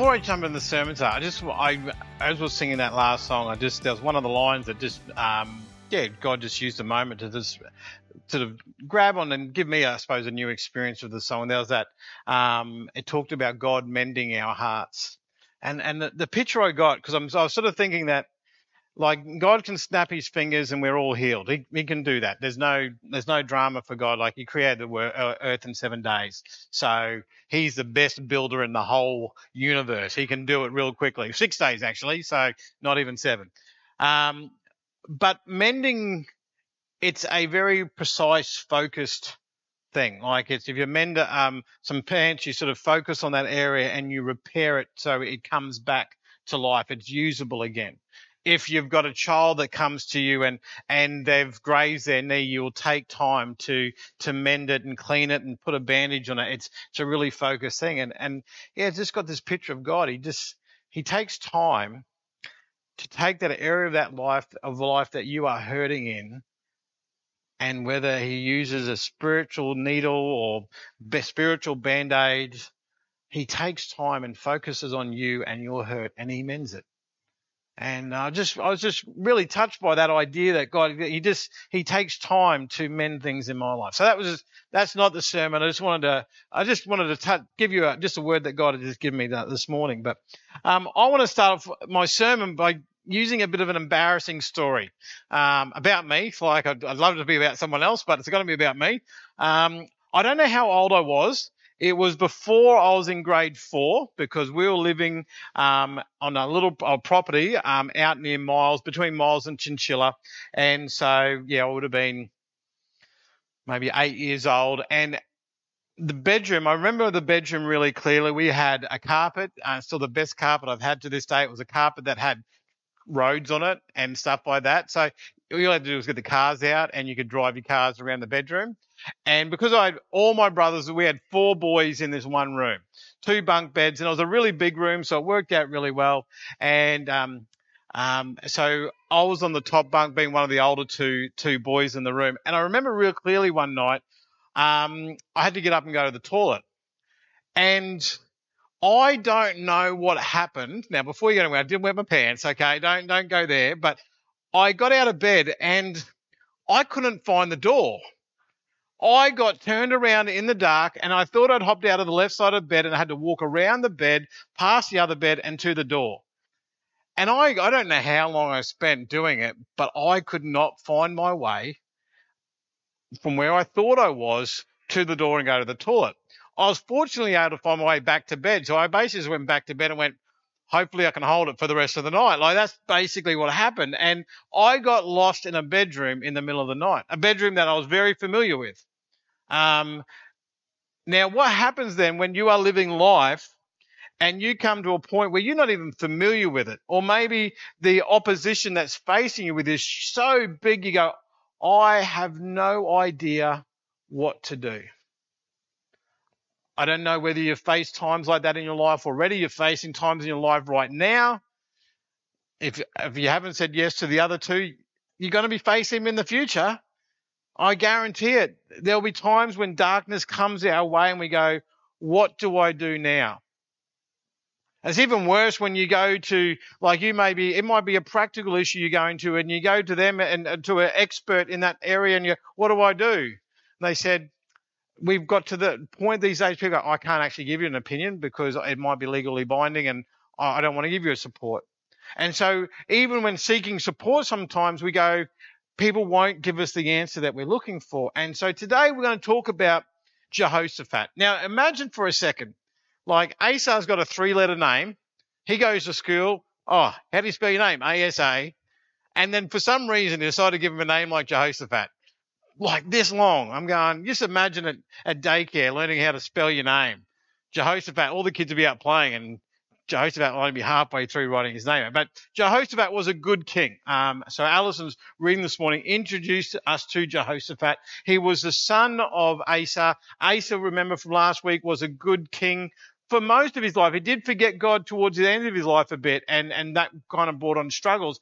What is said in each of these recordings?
before I jump in the sermon, I just I as was singing that last song, I just there was one of the lines that just um, yeah, God just used a moment to just sort of grab on and give me, I suppose, a new experience of the song. There was that um, it talked about God mending our hearts, and and the, the picture I got because I was sort of thinking that like God can snap his fingers and we're all healed. He, he can do that. There's no there's no drama for God. Like he created the uh, earth in seven days, so he's the best builder in the whole universe. He can do it real quickly. Six days actually, so not even seven. Um, but mending, it's a very precise, focused thing. Like it's if you mend um, some pants, you sort of focus on that area and you repair it so it comes back to life. It's usable again if you've got a child that comes to you and and they've grazed their knee, you'll take time to to mend it and clean it and put a bandage on it. It's it's a really focused thing. And and yeah, it's just got this picture of God. He just he takes time to take that area of that life of life that you are hurting in and whether he uses a spiritual needle or spiritual band-aid he takes time and focuses on you and your hurt and he mends it and I just, I was just really touched by that idea that God, He just, He takes time to mend things in my life. So that was, that's not the sermon. I just wanted to, I just wanted to touch, give you a, just a word that God had just given me that this morning. But um, I want to start off my sermon by using a bit of an embarrassing story um, about me. It's Like I'd, I'd, love it to be about someone else, but it's going to be about me. Um, I don't know how old I was. It was before I was in grade four because we were living um, on a little property um, out near Miles, between Miles and Chinchilla. And so, yeah, I would have been maybe eight years old. And the bedroom, I remember the bedroom really clearly. We had a carpet, uh, still the best carpet I've had to this day. It was a carpet that had roads on it and stuff like that. So all you had to do was get the cars out and you could drive your cars around the bedroom. And because I had all my brothers, we had four boys in this one room, two bunk beds, and it was a really big room, so it worked out really well. And um, um, so I was on the top bunk, being one of the older two two boys in the room. And I remember real clearly one night, um, I had to get up and go to the toilet, and I don't know what happened. Now, before you go anywhere, I didn't wear my pants. Okay, don't don't go there. But I got out of bed and I couldn't find the door. I got turned around in the dark and I thought I'd hopped out of the left side of bed and I had to walk around the bed, past the other bed and to the door. And I, I don't know how long I spent doing it, but I could not find my way from where I thought I was to the door and go to the toilet. I was fortunately able to find my way back to bed. So I basically went back to bed and went, hopefully I can hold it for the rest of the night. Like that's basically what happened. And I got lost in a bedroom in the middle of the night, a bedroom that I was very familiar with. Um, now, what happens then when you are living life and you come to a point where you're not even familiar with it, or maybe the opposition that's facing you with is so big, you go, I have no idea what to do. I don't know whether you've faced times like that in your life already. You're facing times in your life right now. If, if you haven't said yes to the other two, you're going to be facing them in the future. I guarantee it. There'll be times when darkness comes our way and we go, what do I do now? It's even worse when you go to, like you may be, it might be a practical issue you're going to, and you go to them and, and to an expert in that area, and you, what do I do? And they said, we've got to the point these days, people go, I can't actually give you an opinion because it might be legally binding, and I don't want to give you a support. And so, even when seeking support, sometimes we go, people won't give us the answer that we're looking for. And so today we're going to talk about Jehoshaphat. Now imagine for a second, like Asa's got a three letter name. He goes to school. Oh, how do you spell your name? ASA. And then for some reason he decided to give him a name like Jehoshaphat. Like this long. I'm going, just imagine it at daycare learning how to spell your name. Jehoshaphat, all the kids will be out playing and Jehoshaphat will only be halfway through writing his name. But Jehoshaphat was a good king. Um, so Allison's reading this morning introduced us to Jehoshaphat. He was the son of Asa. Asa, remember from last week, was a good king for most of his life. He did forget God towards the end of his life a bit, and, and that kind of brought on struggles.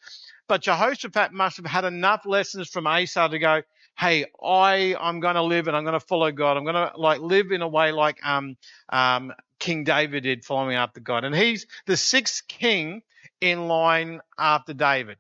But Jehoshaphat must have had enough lessons from Asa to go, hey, I I'm going to live and I'm going to follow God. I'm going to like live in a way like um um King David did following after God. And he's the sixth king in line after David.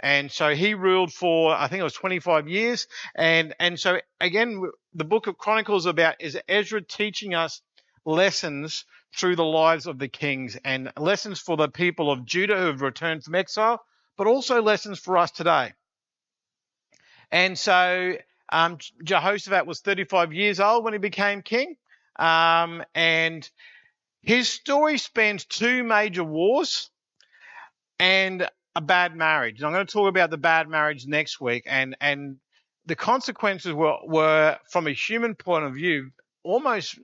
And so he ruled for, I think it was 25 years. And, and so again, the book of Chronicles about is Ezra teaching us lessons through the lives of the kings and lessons for the people of Judah who have returned from exile, but also lessons for us today. And so um, Jehoshaphat was 35 years old when he became king. Um, and his story spans two major wars and a bad marriage. And I'm going to talk about the bad marriage next week. And, and the consequences were, were, from a human point of view, almost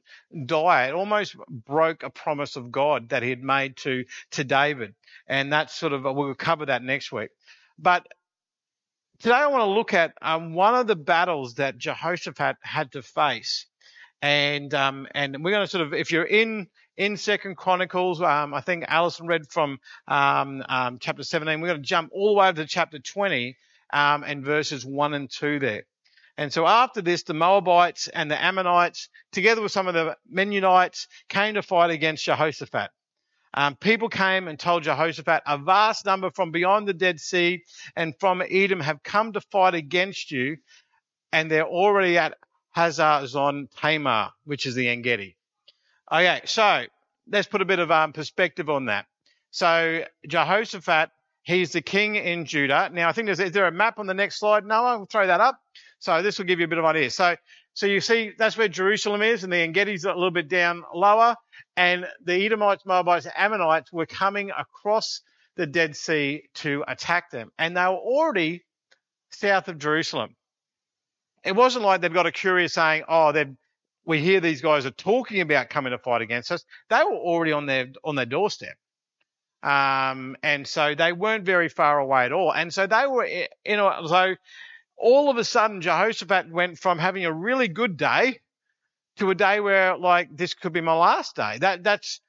dire. It almost broke a promise of God that he had made to, to David. And that's sort of, we'll cover that next week. But today I want to look at um, one of the battles that Jehoshaphat had to face. And, um, and we're going to sort of, if you're in, in Second Chronicles, um, I think Alison read from um, um, chapter 17. We're going to jump all the way over to chapter 20 um, and verses 1 and 2 there. And so after this, the Moabites and the Ammonites, together with some of the Meunites, came to fight against Jehoshaphat. Um, people came and told Jehoshaphat, a vast number from beyond the Dead Sea and from Edom have come to fight against you, and they're already at Hazezon Tamar, which is the Engedi. Okay, so let's put a bit of um, perspective on that. So Jehoshaphat, he's the king in Judah. Now, I think there's, is there a map on the next slide, Noah? We'll throw that up. So this will give you a bit of idea. So, so you see that's where Jerusalem is, and the Engedi's a little bit down lower, and the Edomites, Moabites, Ammonites were coming across the Dead Sea to attack them, and they were already south of Jerusalem. It wasn't like they've got a courier saying, "Oh, we hear these guys are talking about coming to fight against us." They were already on their on their doorstep. Um, and so they weren't very far away at all. And so they were you know, so all of a sudden Jehoshaphat went from having a really good day to a day where like this could be my last day. That that's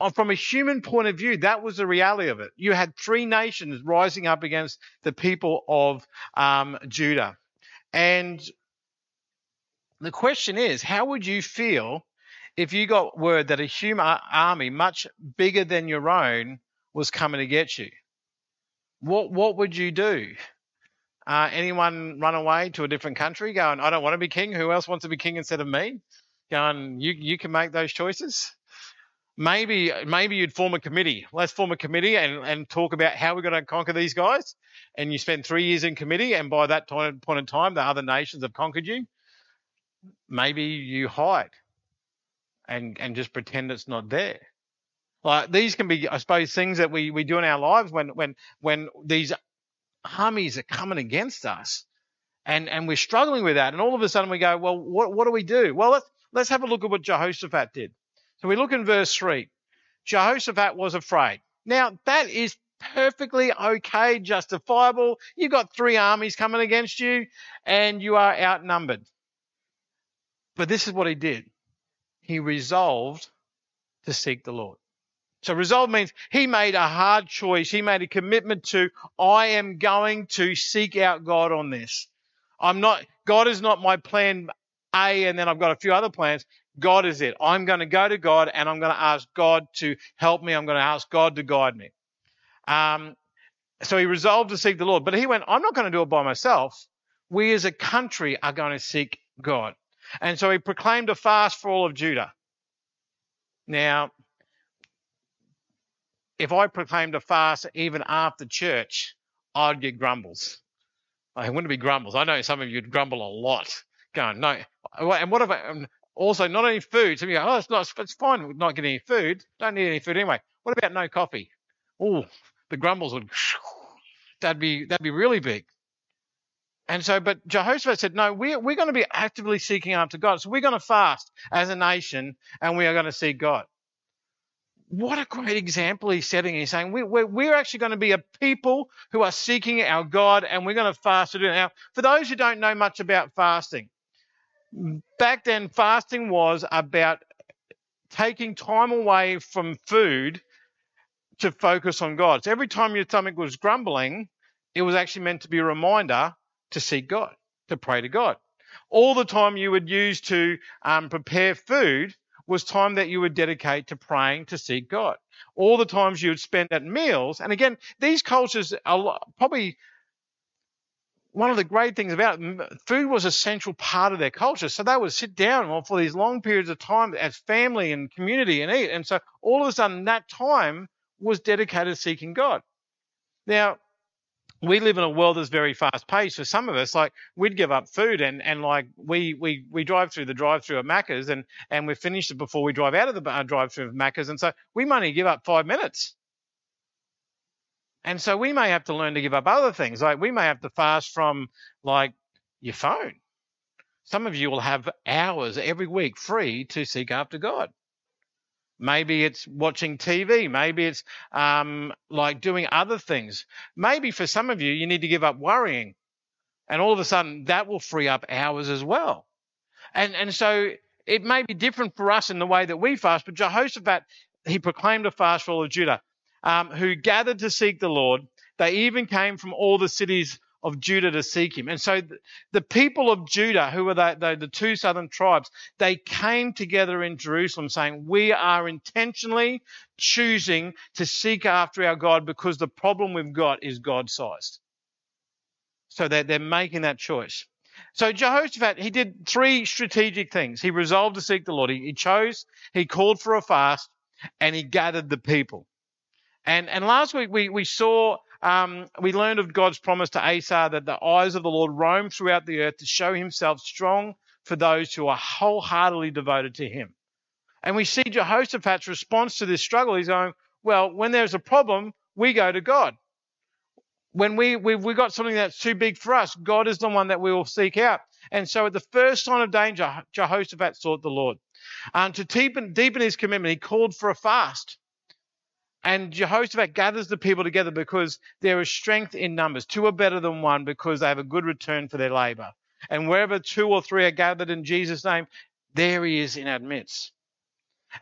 uh, from a human point of view, that was the reality of it. You had three nations rising up against the people of um, Judah, and the question is, how would you feel if you got word that a human army much bigger than your own was coming to get you? What what would you do? Uh, anyone run away to a different country going, I don't want to be king. Who else wants to be king instead of me? Going, you, you can make those choices. Maybe, maybe you'd form a committee. Let's form a committee and, and talk about how we're going to conquer these guys. And you spend three years in committee, and by that time, point in time, the other nations have conquered you. Maybe you hide and and just pretend it's not there. Like these can be, I suppose, things that we, we do in our lives when when when these armies are coming against us. And, and we're struggling with that. And all of a sudden we go, well, what, what do we do? Well, let's, let's have a look at what Jehoshaphat did. So we look in verse 3. Jehoshaphat was afraid. Now, that is perfectly okay, justifiable. You've got three armies coming against you, and you are outnumbered. But this is what he did he resolved to seek the Lord. So resolve means he made a hard choice. He made a commitment to, I am going to seek out God on this. I'm not, God is not my plan A and then I've got a few other plans. God is it. I'm going to go to God and I'm going to ask God to help me. I'm going to ask God to guide me. Um, so he resolved to seek the Lord, but he went, I'm not going to do it by myself. We as a country are going to seek God. And so he proclaimed a fast for all of Judah. Now, if I proclaimed a fast even after church, I'd get grumbles. I wouldn't be grumbles. I know some of you'd grumble a lot. Going, no. And what about, um, also not any food? Of you go, oh, it's not, it's fine not getting any food. Don't need any food anyway. What about no coffee? Oh, the grumbles would, that'd be, that'd be really big. And so, but Jehoshaphat said, no, we're, we're going to be actively seeking after God. So we're going to fast as a nation and we are going to seek God what a great example he's setting. He's saying we, we're, we're actually going to be a people who are seeking our God and we're going to fast to do it. Now, for those who don't know much about fasting, back then fasting was about taking time away from food to focus on God. So every time your stomach was grumbling, it was actually meant to be a reminder to seek God, to pray to God. All the time you would use to um, prepare food was time that you would dedicate to praying to seek God. All the times you would spend at meals. And again, these cultures are probably one of the great things about it, food was a central part of their culture. So they would sit down for these long periods of time as family and community and eat. And so all of a sudden, that time was dedicated to seeking God. Now, we live in a world that's very fast paced. For some of us, like we'd give up food and, and like we, we, we drive through the drive through at Macca's and, and we finish it before we drive out of the uh, drive through of Macca's. And so we might only give up five minutes. And so we may have to learn to give up other things. Like we may have to fast from like your phone. Some of you will have hours every week free to seek after God. Maybe it's watching TV. Maybe it's um, like doing other things. Maybe for some of you, you need to give up worrying. And all of a sudden, that will free up hours as well. And, and so it may be different for us in the way that we fast, but Jehoshaphat, he proclaimed a fast for all of Judah, um, who gathered to seek the Lord. They even came from all the cities of Judah to seek him. And so the people of Judah, who were the, the, the, two southern tribes, they came together in Jerusalem saying, We are intentionally choosing to seek after our God because the problem we've got is God sized. So they're, they're making that choice. So Jehoshaphat, he did three strategic things. He resolved to seek the Lord. He, he chose, he called for a fast, and he gathered the people. And, and last week we, we saw um, we learned of God's promise to Asa that the eyes of the Lord roam throughout the earth to show himself strong for those who are wholeheartedly devoted to him. And we see Jehoshaphat's response to this struggle. He's going, well, when there's a problem, we go to God. When we, we've, we got something that's too big for us, God is the one that we will seek out. And so at the first sign of danger, Jehoshaphat sought the Lord. Um, to deepen, deepen his commitment, he called for a fast. And Jehoshaphat gathers the people together because there is strength in numbers. Two are better than one because they have a good return for their labor. And wherever two or three are gathered in Jesus' name, there he is in our midst.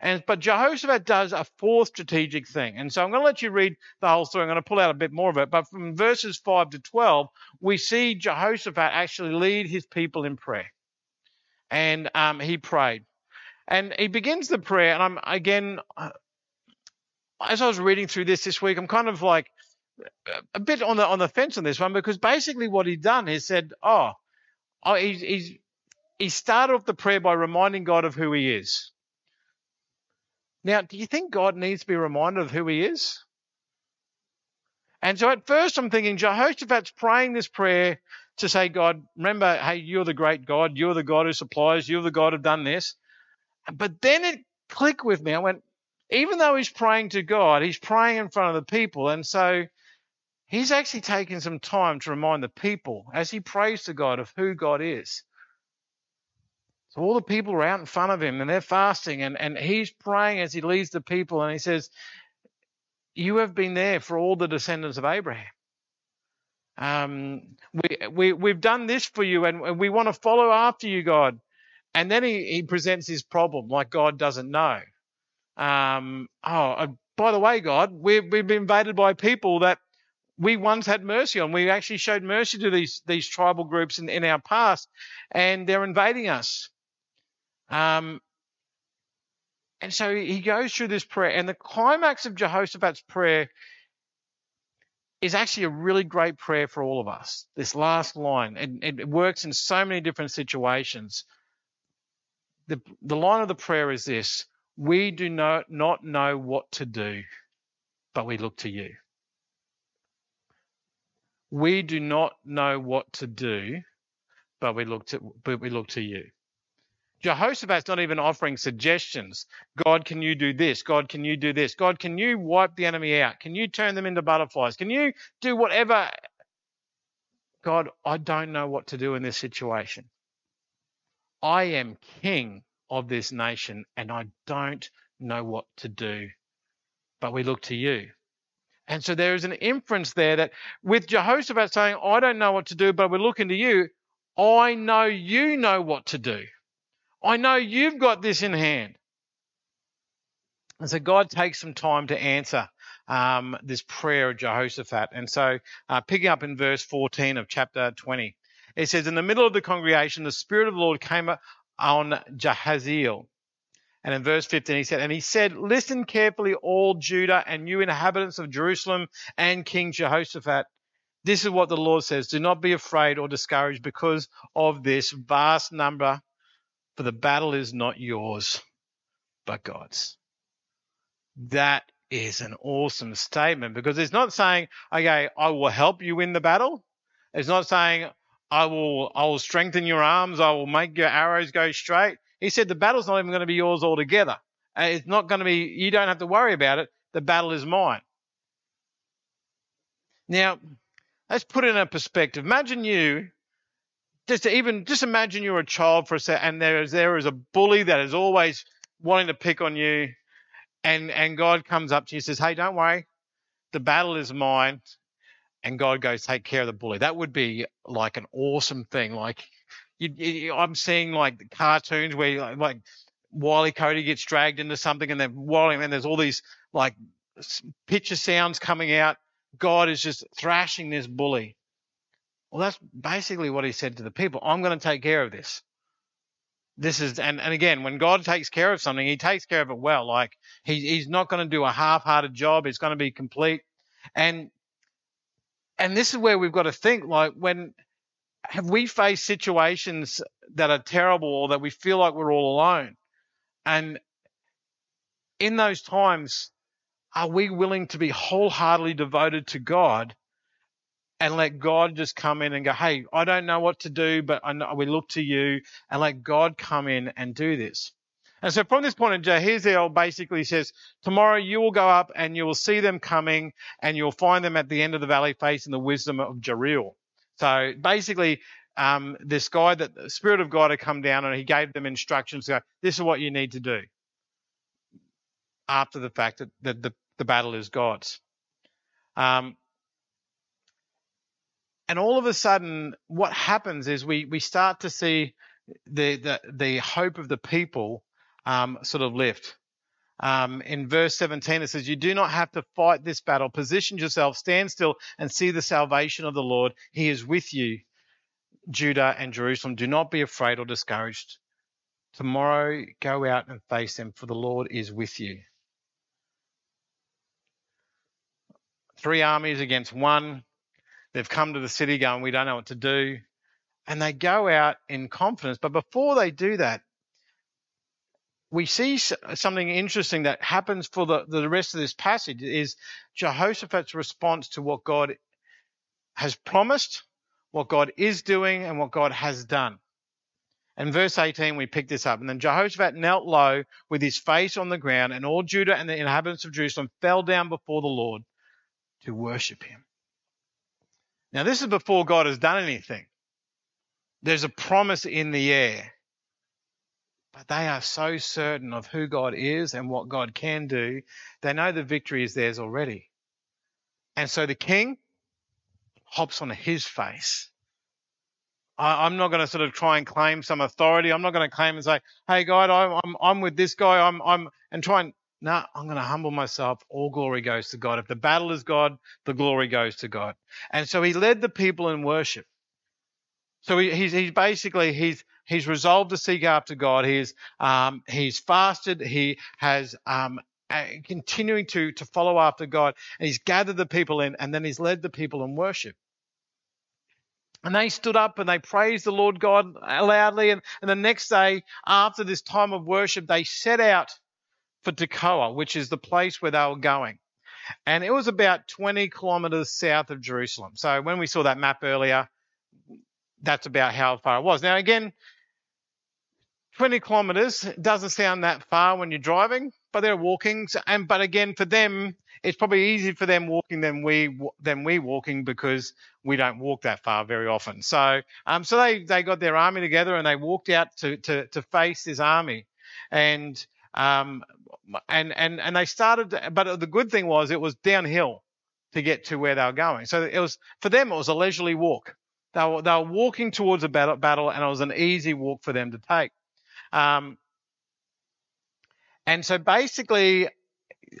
And but Jehoshaphat does a fourth strategic thing. And so I'm going to let you read the whole story. I'm going to pull out a bit more of it. But from verses 5 to 12, we see Jehoshaphat actually lead his people in prayer. And um, he prayed. And he begins the prayer, and I'm again as I was reading through this this week, I'm kind of like a bit on the on the fence on this one because basically what he'd done is said, oh, oh he's, he's he started off the prayer by reminding God of who he is. Now, do you think God needs to be reminded of who he is? And so at first I'm thinking Jehoshaphat's praying this prayer to say, God, remember, hey, you're the great God. You're the God who supplies. You're the God who've done this. But then it clicked with me. I went, even though he's praying to God, he's praying in front of the people. And so he's actually taking some time to remind the people as he prays to God of who God is. So all the people are out in front of him and they're fasting and, and he's praying as he leads the people and he says, You have been there for all the descendants of Abraham. Um, we, we, we've done this for you and we want to follow after you, God. And then he, he presents his problem like God doesn't know. Um, oh, uh, by the way, God, we've, we've been invaded by people that we once had mercy on. We actually showed mercy to these these tribal groups in, in our past, and they're invading us. Um, and so he goes through this prayer, and the climax of Jehoshaphat's prayer is actually a really great prayer for all of us. This last line, it, it works in so many different situations. The, the line of the prayer is this we do not, know what to do, but we look to you. We do not know what to do, but we look to, but we look to you. Jehoshaphat's not even offering suggestions. God, can you do this? God, can you do this? God, can you wipe the enemy out? Can you turn them into butterflies? Can you do whatever? God, I don't know what to do in this situation. I am king of this nation, and I don't know what to do. But we look to you. And so there is an inference there that with Jehoshaphat saying, I don't know what to do, but we're looking to you, I know you know what to do. I know you've got this in hand. And so God takes some time to answer um, this prayer of Jehoshaphat. And so, uh, picking up in verse 14 of chapter 20, it says, In the middle of the congregation, the Spirit of the Lord came on Jahaziel. And in verse 15, he said, And he said, Listen carefully, all Judah and you inhabitants of Jerusalem and King Jehoshaphat. This is what the Lord says Do not be afraid or discouraged because of this vast number, for the battle is not yours, but God's. That is an awesome statement because it's not saying, okay, I will help you win the battle. It's not saying, I will, I will strengthen your arms. I will make your arrows go straight. He said the battle's not even going to be yours altogether. Uh, it's not going to be, you don't have to worry about it. The battle is mine. Now, let's put it in a perspective. Imagine you, just even, just imagine you're a child for a second and there is, there is a bully that is always wanting to pick on you and, and God comes up to you and says, Hey, don't worry. The battle is mine. And God goes, take care of the bully. That would be like an awesome thing. Like you, you, I'm seeing like cartoons where like Wiley Cody gets dragged into something and then Wally, and there's all these like picture sounds coming out. God is just thrashing this bully. Well, that's basically what he said to the people. I'm going to take care of this. This is, and, and again, when God takes care of something, he takes care of it well. Like he, he's not going to do a half-hearted job. It's going to be complete. And, and this is where we've got to think, like when, have we faced situations that are terrible or that we feel like we're all alone? And in those times, are we willing to be wholeheartedly devoted to God and let God just come in and go, Hey, I don't know what to do, but I know, we look to you and let God come in and do this. And so from this point of Jahaziel basically says, tomorrow you will go up and you will see them coming and you'll find them at the end of the valley facing the wisdom of Jeruel. So basically, um, this guy that the Spirit of God had come down and he gave them instructions. to Go, this is what you need to do. After the fact that, that the, the battle is God's. Um, and all of a sudden, what happens is we, we start to see the, the, the hope of the people um, sort of lift. Um, in verse 17, it says, You do not have to fight this battle. Position yourself, stand still, and see the salvation of the Lord. He is with you, Judah and Jerusalem. Do not be afraid or discouraged. Tomorrow, go out and face them, for the Lord is with you. Three armies against one. They've come to the city going, We don't know what to do. And they go out in confidence. But before they do that, we see something interesting that happens for the, the rest of this passage is Jehoshaphat's response to what God has promised, what God is doing, and what God has done. In verse 18, we pick this up. And then Jehoshaphat knelt low with his face on the ground, and all Judah and the inhabitants of Jerusalem fell down before the Lord to worship him. Now, this is before God has done anything. There's a promise in the air but they are so certain of who God is and what God can do, they know the victory is theirs already. And so the king hops on his face. I, am not going to sort of try and claim some authority. I'm not going to claim and say, "Hey, God, I'm I'm, I'm with this guy. I'm I'm and try and no, nah, I'm going to humble myself. All glory goes to God. If the battle is God, the glory goes to God. And so he led the people in worship. So he, he's, he's basically he's he's resolved to seek after God. He's um, he's fasted. He has um, continuing to to follow after God, and he's gathered the people in, and then he's led the people in worship. And they stood up and they praised the Lord God loudly. And, and the next day, after this time of worship, they set out for Tekoa, which is the place where they were going. And it was about 20 kilometers south of Jerusalem. So when we saw that map earlier, that's about how far it was. Now, again, 20 kilometers doesn't sound that far when you're driving, but they're walking. And but again, for them, it's probably easier for them walking than we than we walking because we don't walk that far very often. So, um, so they they got their army together and they walked out to to to face this army, and um, and and and they started. But the good thing was it was downhill to get to where they were going. So it was for them it was a leisurely walk. They were, they were walking towards a battle, battle, and it was an easy walk for them to take. Um, and so basically,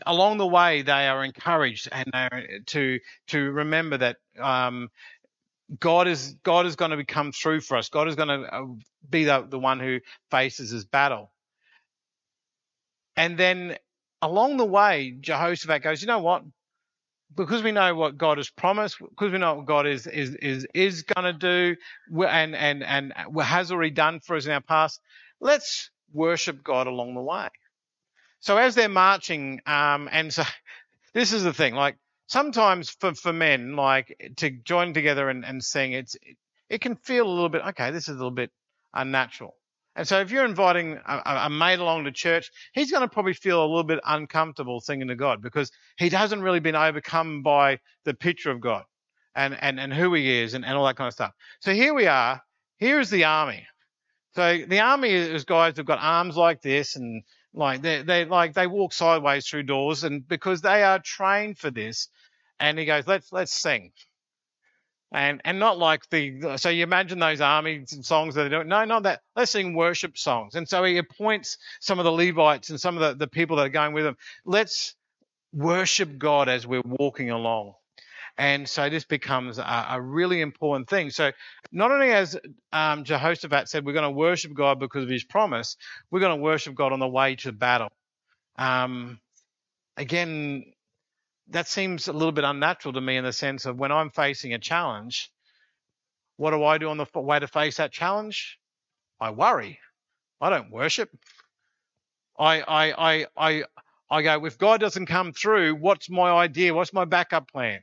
along the way, they are encouraged and they're to to remember that um, God is God is going to come through for us. God is going to uh, be the, the one who faces his battle. And then along the way, Jehoshaphat goes, you know what? Because we know what God has promised, because we know what God is is is is going to do, and and and has already done for us in our past. Let's worship God along the way. So as they're marching, um, and so this is the thing, like sometimes for, for men, like to join together and, and sing, it's it, it can feel a little bit okay. This is a little bit unnatural. And so if you're inviting a, a mate along to church, he's going to probably feel a little bit uncomfortable singing to God because he hasn't really been overcome by the picture of God and, and, and who he is and, and all that kind of stuff. So here we are. Here is the army. So the army is guys who've got arms like this and like they they like they walk sideways through doors and because they are trained for this. And he goes, let's let's sing. And and not like the so you imagine those army songs that are doing no not that. Let's sing worship songs. And so he appoints some of the levites and some of the, the people that are going with him let's worship god as we're walking along and so this becomes a, a really important thing so not only as um, jehoshaphat said we're going to worship god because of his promise we're going to worship god on the way to battle um, again that seems a little bit unnatural to me in the sense of when I'm facing a challenge, what do I do on the way to face that challenge? I worry. I don't worship. I, I, I, I, I go, if God doesn't come through, what's my idea? What's my backup plan?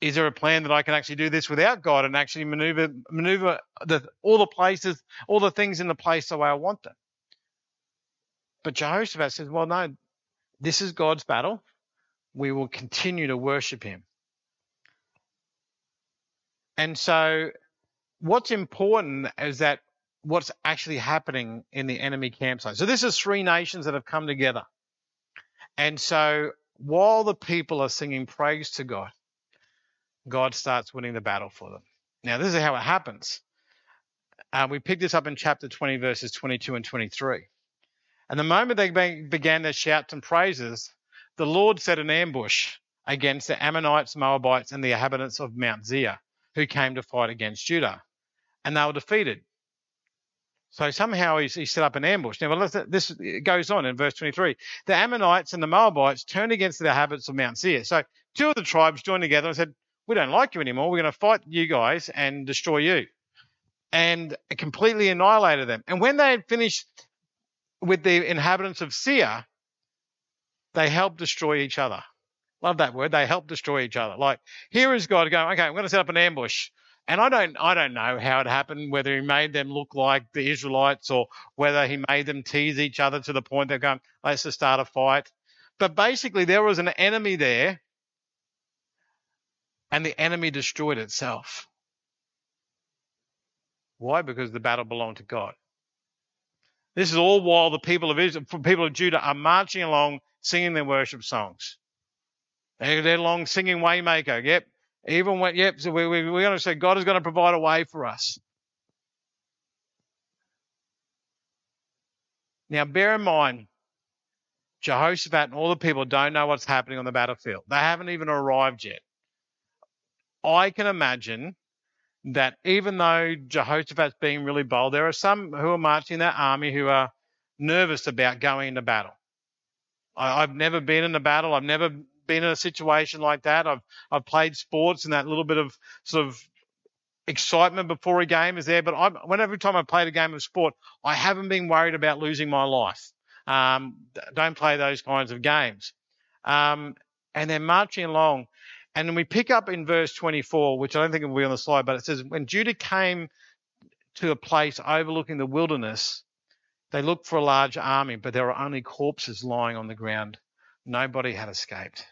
Is there a plan that I can actually do this without God and actually maneuver, maneuver the, all the places, all the things in the place the way I want them? But Jehoshaphat says, well, no, this is God's battle we will continue to worship him. And so, what's important is that what's actually happening in the enemy campsite. So, this is three nations that have come together. And so, while the people are singing praise to God, God starts winning the battle for them. Now, this is how it happens. Uh, we pick this up in chapter 20, verses 22 and 23. And the moment they began their shouts and praises, the Lord set an ambush against the Ammonites, Moabites, and the inhabitants of Mount Seir, who came to fight against Judah, and they were defeated. So somehow he, he set up an ambush. Now, this goes on in verse 23. The Ammonites and the Moabites turned against the inhabitants of Mount Seir. So two of the tribes joined together and said, We don't like you anymore. We're going to fight you guys and destroy you. And completely annihilated them. And when they had finished with the inhabitants of Seir, they helped destroy each other. Love that word. They helped destroy each other. Like here is God going, okay, I'm going to set up an ambush. And I don't, I don't know how it happened, whether he made them look like the Israelites or whether he made them tease each other to the point they're going, let's just start a fight. But basically, there was an enemy there, and the enemy destroyed itself. Why? Because the battle belonged to God. This is all while the people of Israel, people of Judah are marching along singing their worship songs. They're along singing Waymaker. Yep. Even when, yep, so we, we, we're going to say God is going to provide a way for us. Now, bear in mind, Jehoshaphat and all the people don't know what's happening on the battlefield. They haven't even arrived yet. I can imagine that even though Jehoshaphat's being really bold, there are some who are marching that army who are nervous about going into battle. I, have never been in a battle. I've never been in a situation like that. I've I've played sports and that little bit of sort of excitement before a game is there. But I'm, time I played a game of sport, I haven't been worried about losing my life. Um, don't play those kinds of games. Um, and they're marching along. And then we pick up in verse 24, which I don't think will be on the slide, but it says, When Judah came to a place overlooking the wilderness, they looked for a large army, but there were only corpses lying on the ground. Nobody had escaped.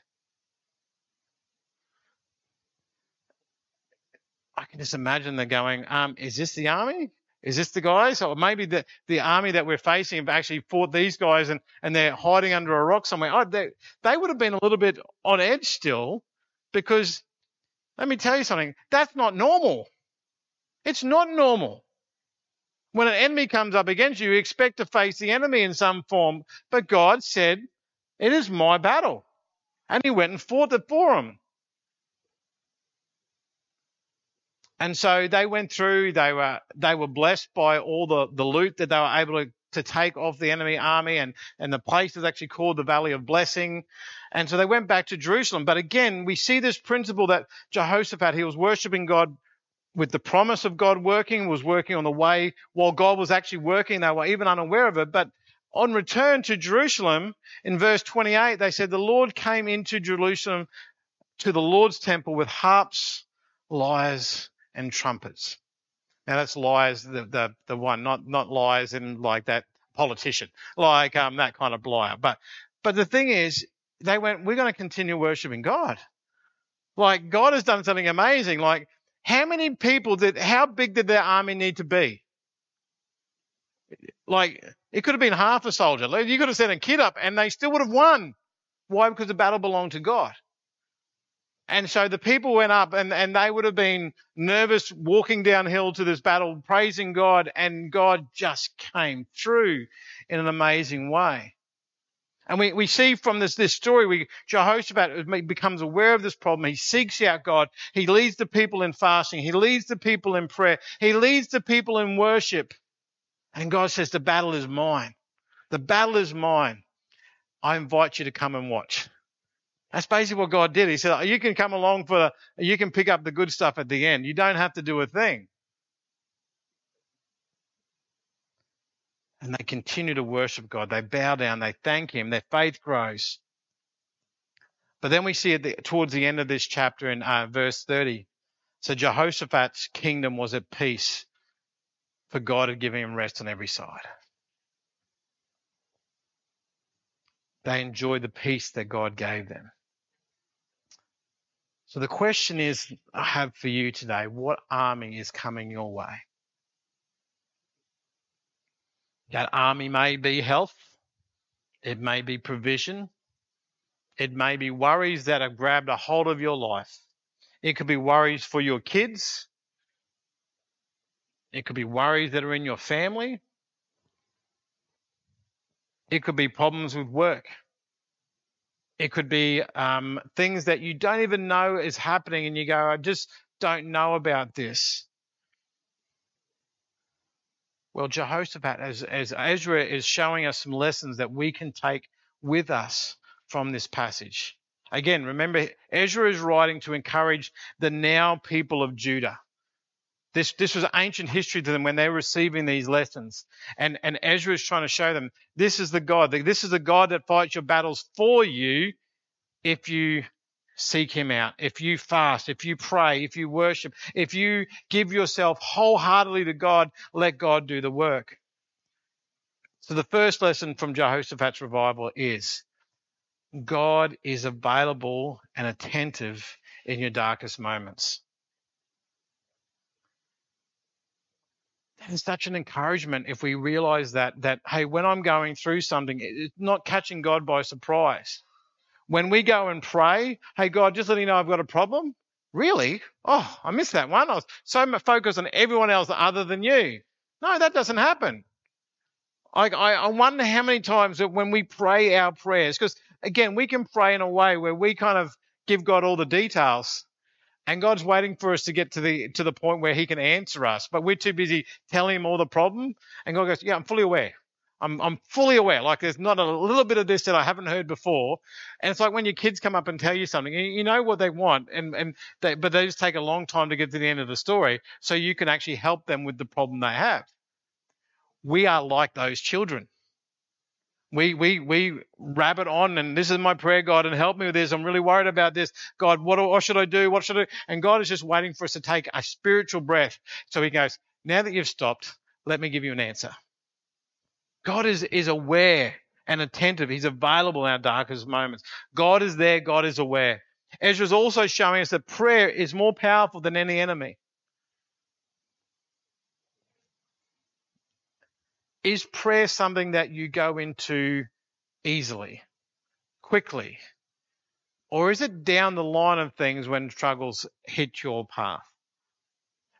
I can just imagine they're going, um, is this the army? Is this the guys? Or maybe the, the army that we're facing have actually fought these guys and, and they're hiding under a rock somewhere. Oh, they, they would have been a little bit on edge still because let me tell you something. That's not normal. It's not normal. When an enemy comes up against you, you expect to face the enemy in some form. But God said, It is my battle. And he went and fought it for. And so they went through, they were they were blessed by all the, the loot that they were able to to take off the enemy army, and, and the place is actually called the Valley of Blessing. And so they went back to Jerusalem. But again, we see this principle that Jehoshaphat, he was worshiping God with the promise of God working, was working on the way while God was actually working. They were even unaware of it. But on return to Jerusalem, in verse 28, they said, The Lord came into Jerusalem to the Lord's temple with harps, lyres, and trumpets. Now that's lyres, the, the, the one, not, not lies in like that politician, like um, that kind of liar. But, but the thing is, they went, we're going to continue worshiping God. Like God has done something amazing. Like how many people did, how big did their army need to be? Like it could have been half a soldier. You could have sent a kid up and they still would have won. Why? Because the battle belonged to God. And so the people went up and, and they would have been nervous walking downhill to this battle, praising God, and God just came through in an amazing way. And we, we see from this, this story, we, Jehoshaphat becomes aware of this problem. He seeks out God. He leads the people in fasting. He leads the people in prayer. He leads the people in worship. And God says, the battle is mine. The battle is mine. I invite you to come and watch. That's basically what God did. He said, you can come along for, the, you can pick up the good stuff at the end. You don't have to do a thing. And they continue to worship God. They bow down. They thank Him. Their faith grows. But then we see the, towards the end of this chapter in uh, verse 30. So Jehoshaphat's kingdom was at peace, for God had given him rest on every side. They enjoyed the peace that God gave them. So the question is I have for you today what army is coming your way? That army may be health, it may be provision, it may be worries that have grabbed a hold of your life. It could be worries for your kids. It could be worries that are in your family. It could be problems with work. It could be um, things that you don't even know is happening, and you go, I just don't know about this. Well, Jehoshaphat, as, as Ezra is showing us some lessons that we can take with us from this passage. Again, remember, Ezra is writing to encourage the now people of Judah. This, this was ancient history to them when they were receiving these lessons. And, and Ezra is trying to show them this is the God. This is the God that fights your battles for you if you seek him out, if you fast, if you pray, if you worship, if you give yourself wholeheartedly to God, let God do the work. So the first lesson from Jehoshaphat's revival is God is available and attentive in your darkest moments. that is such an encouragement if we realize that that hey when i'm going through something it's not catching god by surprise. When we go and pray hey god just let you know i've got a problem. Really? Oh i missed that one. I was so focused on everyone else other than you. No that doesn't happen. I, I wonder how many times that when we pray our prayers, because again, we can pray in a way where we kind of give God all the details, and God's waiting for us to get to the to the point where He can answer us, but we're too busy telling Him all the problem. And God goes, "Yeah, I'm fully aware. I'm I'm fully aware. Like there's not a little bit of this that I haven't heard before." And it's like when your kids come up and tell you something, you know what they want, and and they, but they just take a long time to get to the end of the story, so you can actually help them with the problem they have. We are like those children. We, we, we rabbit on and this is my prayer, God, and help me with this. I'm really worried about this. God, what, what should I do? What should I do? And God is just waiting for us to take a spiritual breath. So he goes, now that you've stopped, let me give you an answer. God is, is aware and attentive. He's available in our darkest moments. God is there. God is aware. Ezra is also showing us that prayer is more powerful than any enemy. Is prayer something that you go into easily, quickly? Or is it down the line of things when struggles hit your path?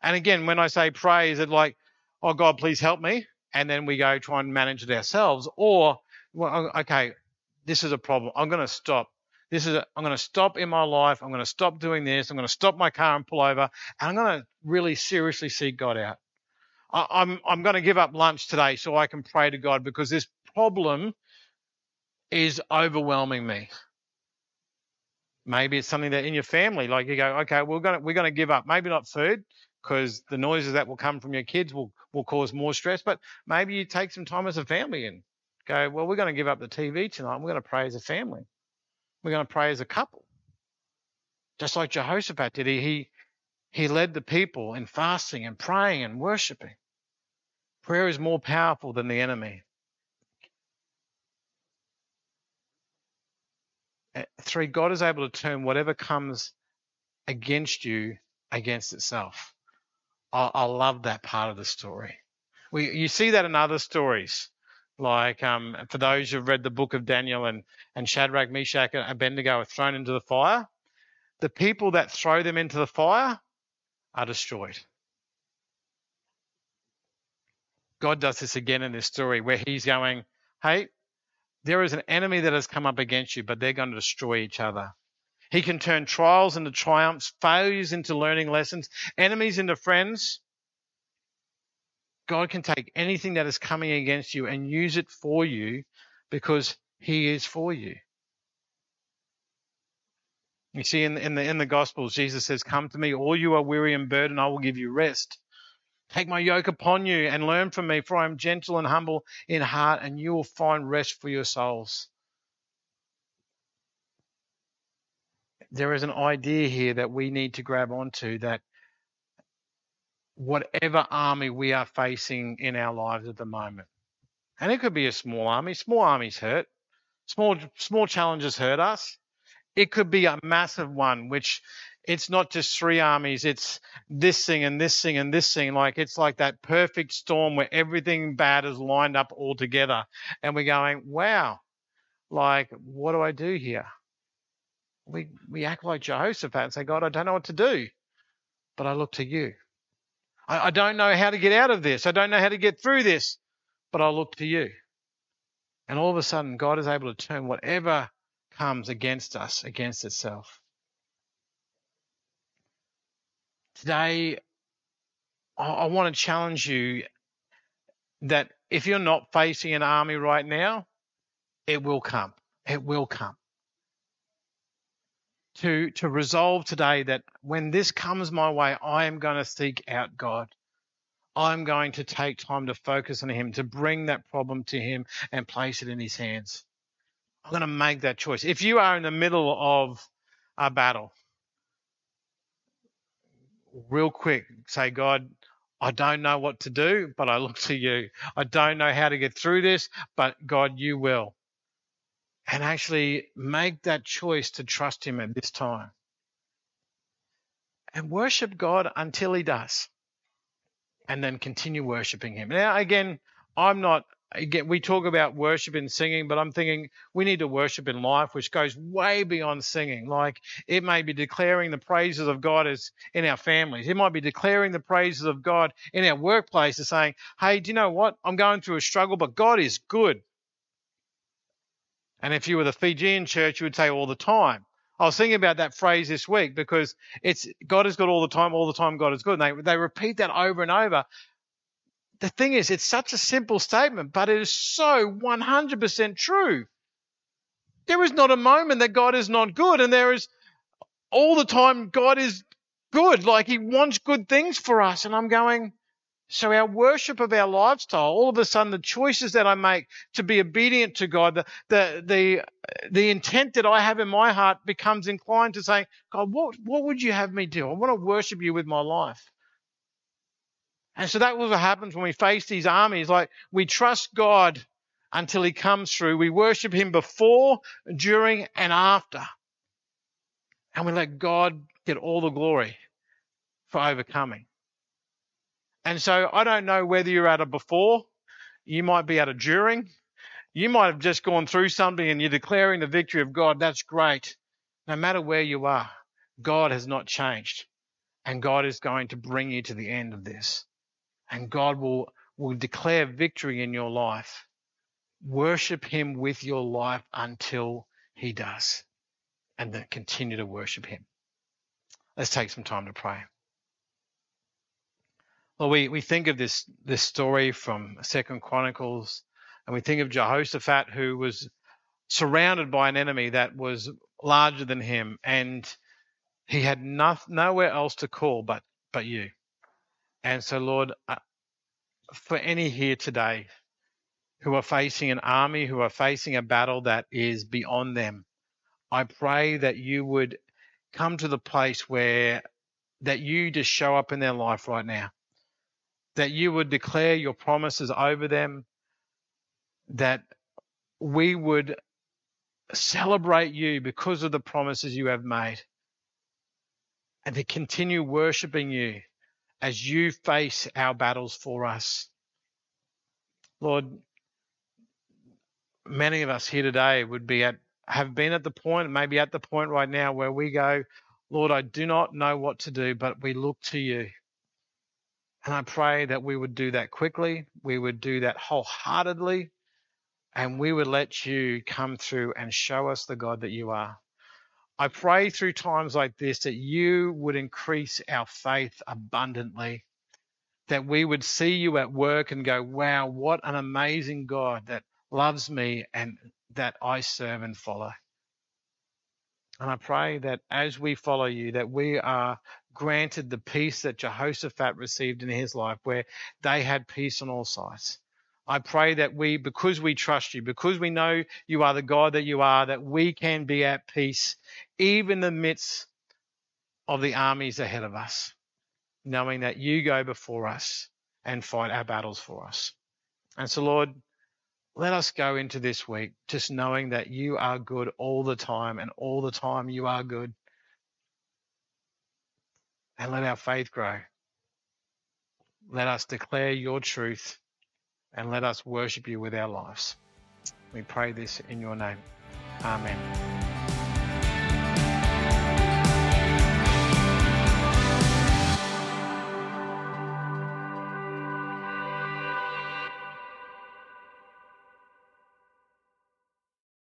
And again, when I say pray, is it like, oh God, please help me? And then we go try and manage it ourselves. Or, well, okay, this is a problem. I'm going to stop. This is, i am going to stop in my life. I'm going to stop doing this. I'm going to stop my car and pull over. And I'm going to really seriously seek God out. I'm I'm going to give up lunch today so I can pray to God because this problem is overwhelming me. Maybe it's something that in your family, like you go, okay, we're gonna we're gonna give up. Maybe not food, because the noises that will come from your kids will will cause more stress. But maybe you take some time as a family and go, well, we're going to give up the TV tonight. We're going to pray as a family. We're going to pray as a couple. Just like Jehoshaphat did, he, he, he led the people in fasting and praying and worshiping. Prayer is more powerful than the enemy. Three, God is able to turn whatever comes against you against itself. I, I love that part of the story. We, you see that in other stories. Like um, for those who've read the book of Daniel and, and Shadrach, Meshach, and Abednego are thrown into the fire, the people that throw them into the fire are destroyed. God does this again in this story where he's going, hey, there is an enemy that has come up against you, but they're going to destroy each other. He can turn trials into triumphs, failures into learning lessons, enemies into friends. God can take anything that is coming against you and use it for you because He is for you. You see, in, in the in the Gospels, Jesus says, "Come to me, all you are weary and burdened, I will give you rest. Take my yoke upon you and learn from me, for I am gentle and humble in heart, and you will find rest for your souls." There is an idea here that we need to grab onto that whatever army we are facing in our lives at the moment. And it could be a small army. Small armies hurt. Small small challenges hurt us. It could be a massive one, which it's not just three armies, it's this thing and this thing and this thing. Like it's like that perfect storm where everything bad is lined up all together. And we're going, wow, like, what do I do here? We we act like Jehoshaphat and say, God, I don't know what to do. But I look to you. I, I don't know how to get out of this. I don't know how to get through this, but I look to you. And all of a sudden, God is able to turn whatever comes against us against itself. Today, I, want to challenge you that if you're not facing an army right now, it will come. It will come. To, to resolve today that when this comes my way, I am going to seek out God. I'm going to take time to focus on Him, to bring that problem to Him and place it in His hands. I'm going to make that choice. If you are in the middle of a battle, real quick, say, God, I don't know what to do, but I look to you. I don't know how to get through this, but God, you will. And actually make that choice to trust Him at this time. And worship God until He does and then continue worshiping Him. Now, again, I'm not, again, we talk about worship and singing, but I'm thinking we need to worship in life, which goes way beyond singing. Like it may be declaring the praises of God as in our families. It might be declaring the praises of God in our workplaces, saying, Hey, do you know what? I'm going through a struggle, but God is good. And if you were the Fijian church, you would say all the time. I was thinking about that phrase this week because it's God is good all the time, all the time God is good. And they, they repeat that over and over. The thing is, it's such a simple statement, but it is so 100% true. There is not a moment that God is not good, and there is all the time God is good. Like He wants good things for us. And I'm going, so our worship of our lifestyle, all of a sudden the choices that I make to be obedient to God, the, the, the, the intent that I have in my heart becomes inclined to say, God, what, what would you have me do? I want to worship you with my life. And so that was what happens when we face these armies. Like we trust God until he comes through. We worship him before, during, and after. And we let God get all the glory for overcoming. And so I don't know whether you're at a before, you might be at a during, you might have just gone through something and you're declaring the victory of God. That's great. No matter where you are, God has not changed. And God is going to bring you to the end of this. And God will, will declare victory in your life. Worship Him with your life until He does. And then continue to worship Him. Let's take some time to pray. Well, we, we think of this this story from Second Chronicles, and we think of Jehoshaphat, who was surrounded by an enemy that was larger than him, and he had no, nowhere else to call but but you. And so, Lord, uh, for any here today who are facing an army, who are facing a battle that is beyond them, I pray that you would come to the place where that you just show up in their life right now. That you would declare your promises over them, that we would celebrate you because of the promises you have made, and to continue worshiping you as you face our battles for us. Lord, many of us here today would be at have been at the point, maybe at the point right now where we go, Lord, I do not know what to do, but we look to you. And I pray that we would do that quickly, we would do that wholeheartedly, and we would let you come through and show us the God that you are. I pray through times like this that you would increase our faith abundantly, that we would see you at work and go, wow, what an amazing God that loves me and that I serve and follow. And I pray that as we follow you, that we are granted the peace that Jehoshaphat received in his life, where they had peace on all sides. I pray that we, because we trust you, because we know you are the God that you are, that we can be at peace, even in the midst of the armies ahead of us, knowing that you go before us and fight our battles for us. And so, Lord, let us go into this week just knowing that you are good all the time and all the time you are good. And let our faith grow. Let us declare your truth and let us worship you with our lives. We pray this in your name. Amen.